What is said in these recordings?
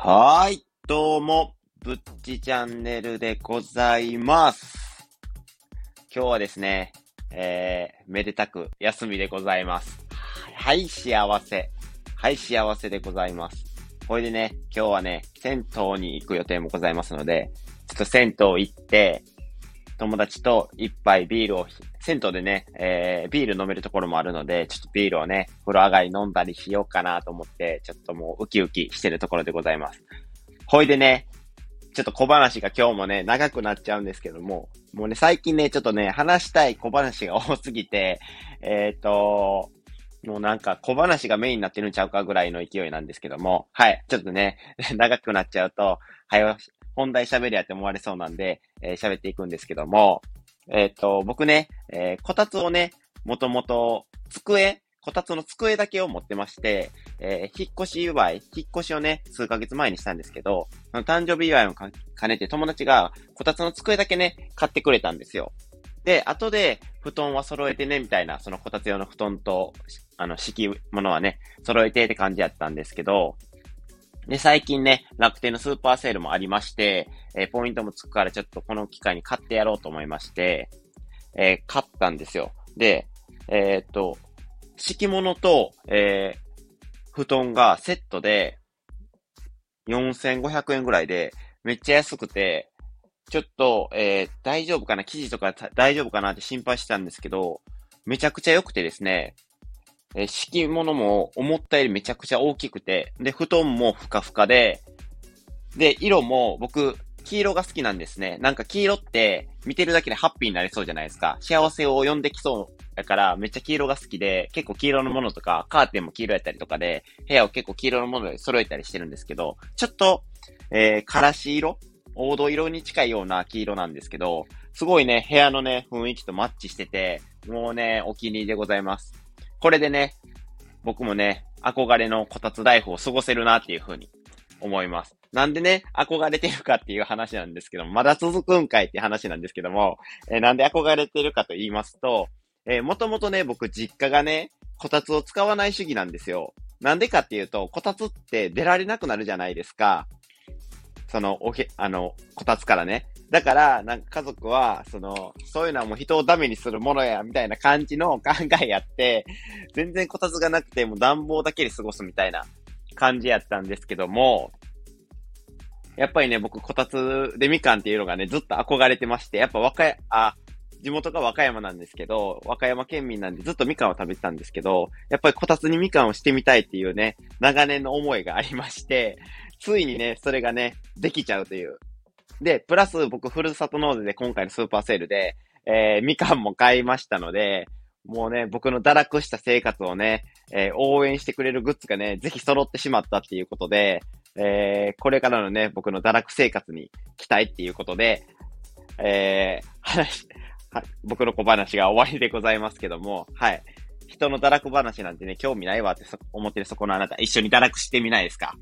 はい、どうも、ぶっちチャンネルでございます。今日はですね、えー、めでたく休みでございます。はい、幸せ。はい、幸せでございます。これでね、今日はね、銭湯に行く予定もございますので、ちょっと銭湯行って、友達と一杯ビールを、銭湯でね、えー、ビール飲めるところもあるので、ちょっとビールをね、風呂上がり飲んだりしようかなと思って、ちょっともうウキウキしてるところでございます。ほいでね、ちょっと小話が今日もね、長くなっちゃうんですけども、もうね、最近ね、ちょっとね、話したい小話が多すぎて、えっ、と、もうなんか小話がメインになってるんちゃうかぐらいの勢いなんですけども、はい、ちょっとね、長くなっちゃうと、はい、本題喋りやって思われそうなんで、えー喋っていくんですけども、えっ、と、僕ね、えーこたつをね、もともと、机、こたつの机だけを持ってまして、えー引っ越し祝い、引っ越しをね、数ヶ月前にしたんですけど、その誕生日祝いをか兼ねて友達が、こたつの机だけね、買ってくれたんですよ。で、後で、布団は揃えてね、みたいな、そのこたつ用の布団と、あの、敷物はね、揃えてって感じやったんですけど、で、最近ね、楽天のスーパーセールもありまして、えーポイントもつくからちょっとこの機会に買ってやろうと思いまして、えー買ったんですよ。で、えーっと、敷物と、え布団がセットで、4500円ぐらいで、めっちゃ安くて、ちょっと、え大丈夫かな？生地とか大丈夫かなって心配してたんですけど、めちゃくちゃ良くてですね、えー敷物も思ったよりめちゃくちゃ大きくて、で、布団もふかふかで、で、色も僕、黄色が好きなんですね。なんか黄色って見てるだけでハッピーになりそうじゃないですか。幸せを呼んできそうだからめっちゃ黄色が好きで、結構黄色のものとか、カーテンも黄色やったりとかで、部屋を結構黄色のもので揃えたりしてるんですけど、ちょっと、えー、からし色黄土色に近いような黄色なんですけど、すごいね、部屋のね、雰囲気とマッチしてて、もうね、お気に入りでございます。これでね、僕もね、憧れのこたつライフを過ごせるなっていう風に思います。なんでね、憧れてるかっていう話なんですけども、まだ続くんかいっていう話なんですけども、えーなんで憧れてるかと言いますと、えーもともとね、僕実家がね、こたつを使わない主義なんですよ。なんでかっていうと、こたつって出られなくなるじゃないですか。その、おへ、あの、こたつからね。だから、なんか家族は、その、そういうのはもう人をダメにするものや、みたいな感じの考えやって、全然こたつがなくて、もう暖房だけで過ごすみたいな感じやったんですけども、やっぱりね、僕、こたつでみかんっていうのがね、ずっと憧れてまして、やっぱ和歌山、あ、地元が和歌山なんですけど、和歌山県民なんでずっとみかんを食べてたんですけど、やっぱりこたつにみかんをしてみたいっていうね、長年の思いがありまして、ついにね、それがね、できちゃうという。で、プラス僕、ふるさと納税で今回のスーパーセールで、えー、みかんも買いましたので、もうね、僕の堕落した生活をね、えー応援してくれるグッズがね、ぜひ揃ってしまったっていうことで、えーこれからのね、僕の堕落生活に期待っていうことで、えー話、僕の小話が終わりでございますけども、はい。人の堕落話なんてね、興味ないわって思ってるそこのあなた、一緒に堕落してみないですか？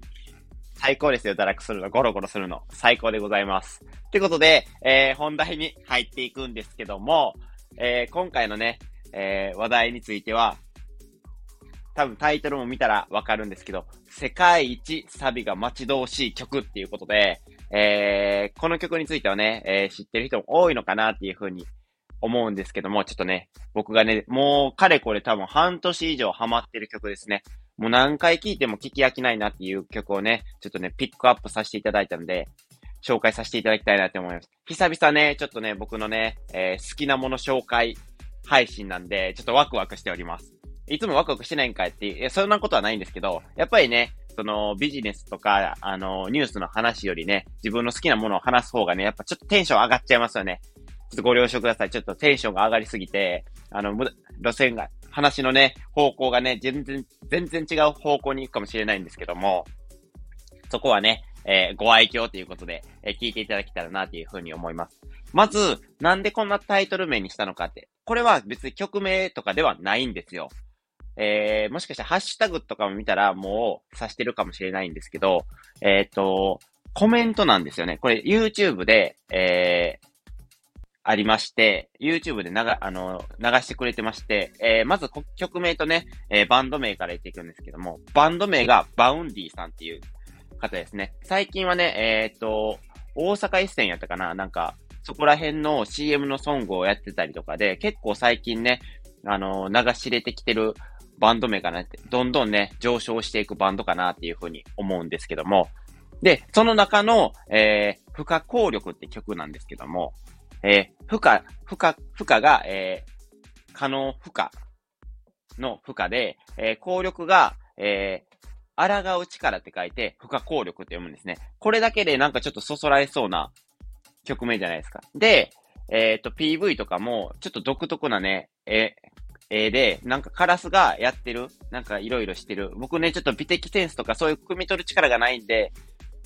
最高ですよ、堕落するの、ゴロゴロするの。最高でございます。ということで、えー本題に入っていくんですけども、えー今回のね、えー話題については、多分タイトルも見たらわかるんですけど、世界一サビが待ち遠しい曲っていうことで、えーこの曲についてはね、えー知ってる人も多いのかなっていうふうに思うんですけども、ちょっとね、僕がね、もうかれこれ多分半年以上ハマってる曲ですね。もう何回聴いても聞き飽きないなっていう曲をね、ちょっとね、ピックアップさせていただいたので、紹介させていただきたいなって思います。久々ね、ちょっとね、僕のね、えー好きなもの紹介配信なんで、ちょっとワクワクしております。いつもワクワクしてないんかいって、いや、そんなことはないんですけど、やっぱりね、そのビジネスとか、あの、ニュースの話よりね、自分の好きなものを話す方がね、やっぱちょっとテンション上がっちゃいますよね。ちょっとご了承ください。ちょっとテンションが上がりすぎて、あの、路線が、話のね、方向がね、全然、全然違う方向に行くかもしれないんですけども、そこはね、えーご愛嬌ということで、えー聞いていただけたらなというふうに思います。まず、なんでこんなタイトル名にしたのかって。これは別に曲名とかではないんですよ。えー、もしかしたらハッシュタグとかも見たらもう指してるかもしれないんですけど、えっ、と、コメントなんですよね。これ YouTube で、えー、ありまして、YouTube で流、あの、流してくれてまして、えー、まず曲名とね、えーバンド名から言っていくんですけども、バンド名が Vaundy さんっていう方ですね。最近はね、えー、っと、大阪一線やったかななんか、そこら辺の CM のソングをやってたりとかで、結構最近ね、あの、名が知れてきてるバンド名かなって、どんどんね、上昇していくバンドかなっていうふうに思うんですけども、で、その中の、えー、不可抗力って曲なんですけども、えー、不可、不可、不可が、えー、可能不可の負荷で、えー、効力が、えー、抗う力って書いて、不可抗力って読むんですね。これだけでなんかちょっとそそられそうな曲名じゃないですか。で、えっ、ー、と、PV とかも、ちょっと独特なね、え、え、で、なんかカラスがやってる、なんかいろいろしてる。僕ね、ちょっと美的センスとかそういう汲み取る力がないんで、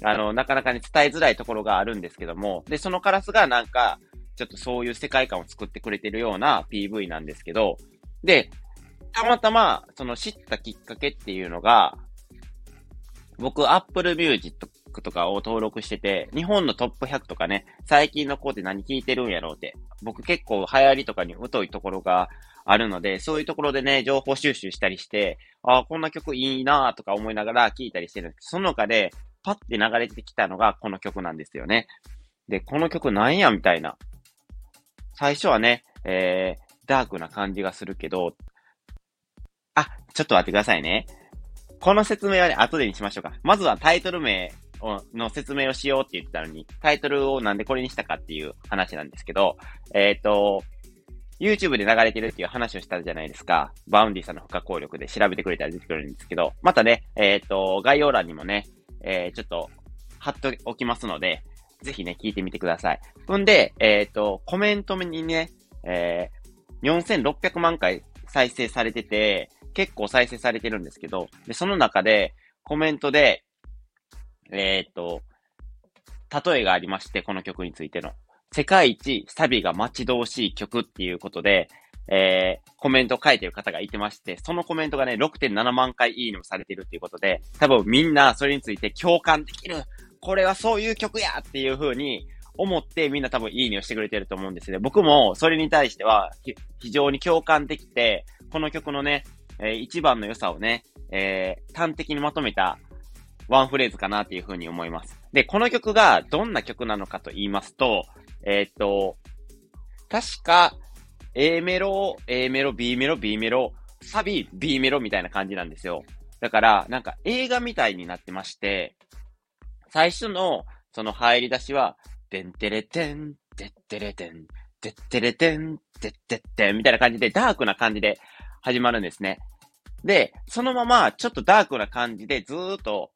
あの、なかなかね、伝えづらいところがあるんですけども、で、そのカラスがなんか、ちょっとそういう世界観を作ってくれてるような PV なんですけど、で、たまたま、その知ったきっかけっていうのが、僕、Apple Music とかを登録してて、日本のトップ100とかね、最近の子って何聞いてるんやろうって。僕結構流行りとかに疎いところがあるので、そういうところでね、情報収集したりして、ああ、こんな曲いいなとか思いながら聞いたりしてるんですその中で、パッて流れてきたのがこの曲なんですよね。で、この曲なんやみたいな。最初はね、えー、ダークな感じがするけど、あ、ちょっと待ってくださいね。この説明はね、後でにしましょうか。まずはタイトル名をの説明をしようって言ってたのに、タイトルをなんでこれにしたかっていう話なんですけど、えっ、ー、と、YouTube で流れてるっていう話をしたじゃないですか。 Vaundy さんの不可幸力で調べてくれたら出てくるんですけど、またね、えっ、ー、と、概要欄にもね、えー、ちょっと貼っておきますので、ぜひね、聞いてみてください。ほんで、えっ、ー、と、コメントにね、えー、4600万回再生されてて、結構再生されてるんですけど、で、その中で、コメントで、えー、と、例えがありまして、この曲についての。世界一サビが待ち遠しい曲っていうことで、えー、コメント書いてる方がいてまして、そのコメントがね、6.7万回いいねをされてるっていうことで、多分みんなそれについて共感できるこれはそういう曲やっていう風に思ってみんな多分いいねをしてくれてると思うんですね。僕もそれに対しては非常に共感できて、この曲のね、えー、一番の良さをね、えー、端的にまとめたワンフレーズかなっていうふうに思います。で、この曲がどんな曲なのかと言いますと、えー、っと、確か A メロ、A メロ、B メロ、B メロ、サビ、B メロみたいな感じなんですよ。だから、なんか映画みたいになってまして、最初のその入り出しは、てんてれてん、てってれてん、てってれてん、てってってん、みたいな感じで、ダークな感じで始まるんですね。で、そのまま、ちょっとダークな感じでずーっと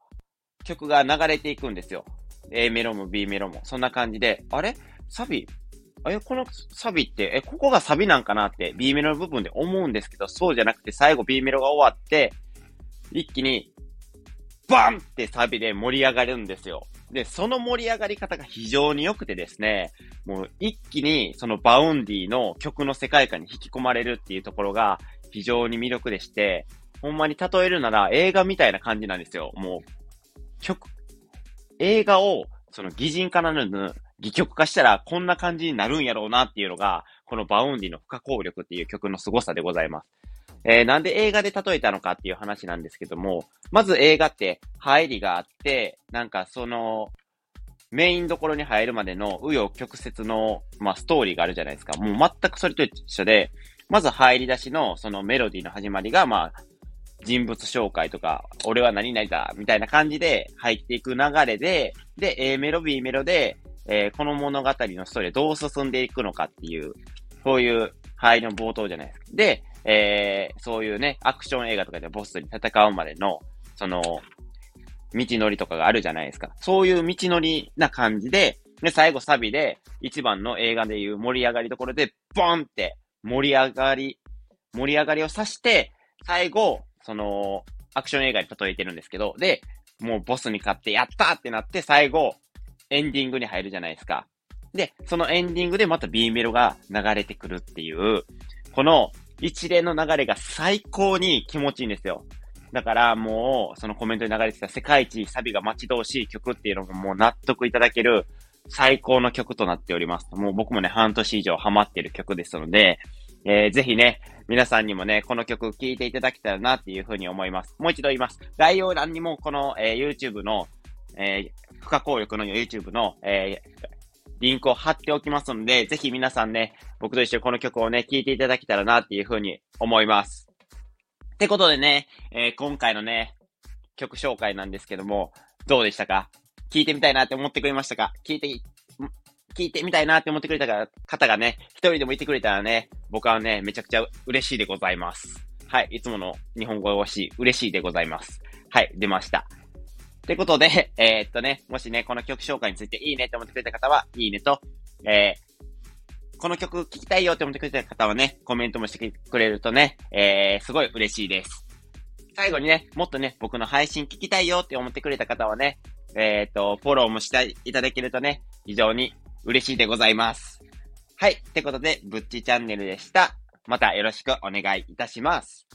曲が流れていくんですよ。A メロも B メロも。そんな感じで、あれ？サビ？え、このサビって、え、ここがサビなんかなって B メロの部分で思うんですけど、そうじゃなくて最後 B メロが終わって、一気に、バンってサビで盛り上がるんですよ。で、その盛り上がり方が非常に良くてですね、もう一気にその Vaundy の曲の世界観に引き込まれるっていうところが非常に魅力でして、ほんまに例えるなら映画みたいな感じなんですよ。もう、曲、映画を、その擬人化ならぬ、戯曲化したらこんな感じになるんやろうなっていうのが、この Vaundy の不可幸力っていう曲の凄さでございます。えー、なんで映画で例えたのかっていう話なんですけども、まず映画って入りがあって、なんかその、メインどころに入るまでの紆余曲折の、まあ、ストーリーがあるじゃないですか。もう全くそれと一緒で、まず入り出しのそのメロディーの始まりが、まあ、人物紹介とか、俺は何々だ、みたいな感じで入っていく流れで、で、A メロ、B メロで、えー、この物語のストーリーどう進んでいくのかっていう、そういう入りの冒頭じゃないですか。で、えー、そういうね、アクション映画とかでボスに戦うまでの、その、道のりとかがあるじゃないですか。そういう道のりな感じで、で、最後サビで、一番の映画でいう盛り上がりところで、ボンって盛り上がり、盛り上がりをさして、最後、その、アクション映画に例えてるんですけど、で、もうボスに勝ってやったってなって、最後、エンディングに入るじゃないですか。で、そのエンディングでまた B メロが流れてくるっていう、この一連の流れが最高に気持ちいいんですよ。だからもう、そのコメントに流れてた世界一サビが待ち遠しい曲っていうのももう納得いただける最高の曲となっております。もう僕もね、半年以上ハマってる曲ですので、えー、ぜひね、皆さんにもね、この曲聴いていただけたらなっていうふうに思います。もう一度言います。概要欄にもこの、えー、YouTube のえー、不可抗力の YouTube の、え、リンクを貼っておきますので、ぜひ皆さんね、僕と一緒にこの曲をね、聴いていただけたらなっていうふうに思います。ってことでね、えー、今回のね、曲紹介なんですけども、どうでしたか？聞いてみたいなって思ってくれましたか？聞いて、聞いてみたいなって思ってくれた方がね、一人でもいてくれたらね、僕はね、めちゃくちゃ嬉しいでございます。はい。いつもの日本語推し、嬉しいでございます。はい。出ました。ってことで、えー、っとね、もしね、この曲紹介についていいねって思ってくれた方は、いいねと、えー、この曲聴きたいよって思ってくれた方はね、コメントもしてくれるとね、えー、すごい嬉しいです。最後にね、もっとね、僕の配信聞きたいよって思ってくれた方はね、えっ、と、フォローもしていただけるとね、非常に嬉しいでございます。はい。ってことで、ぶっちチャンネルでした。またよろしくお願いいたします。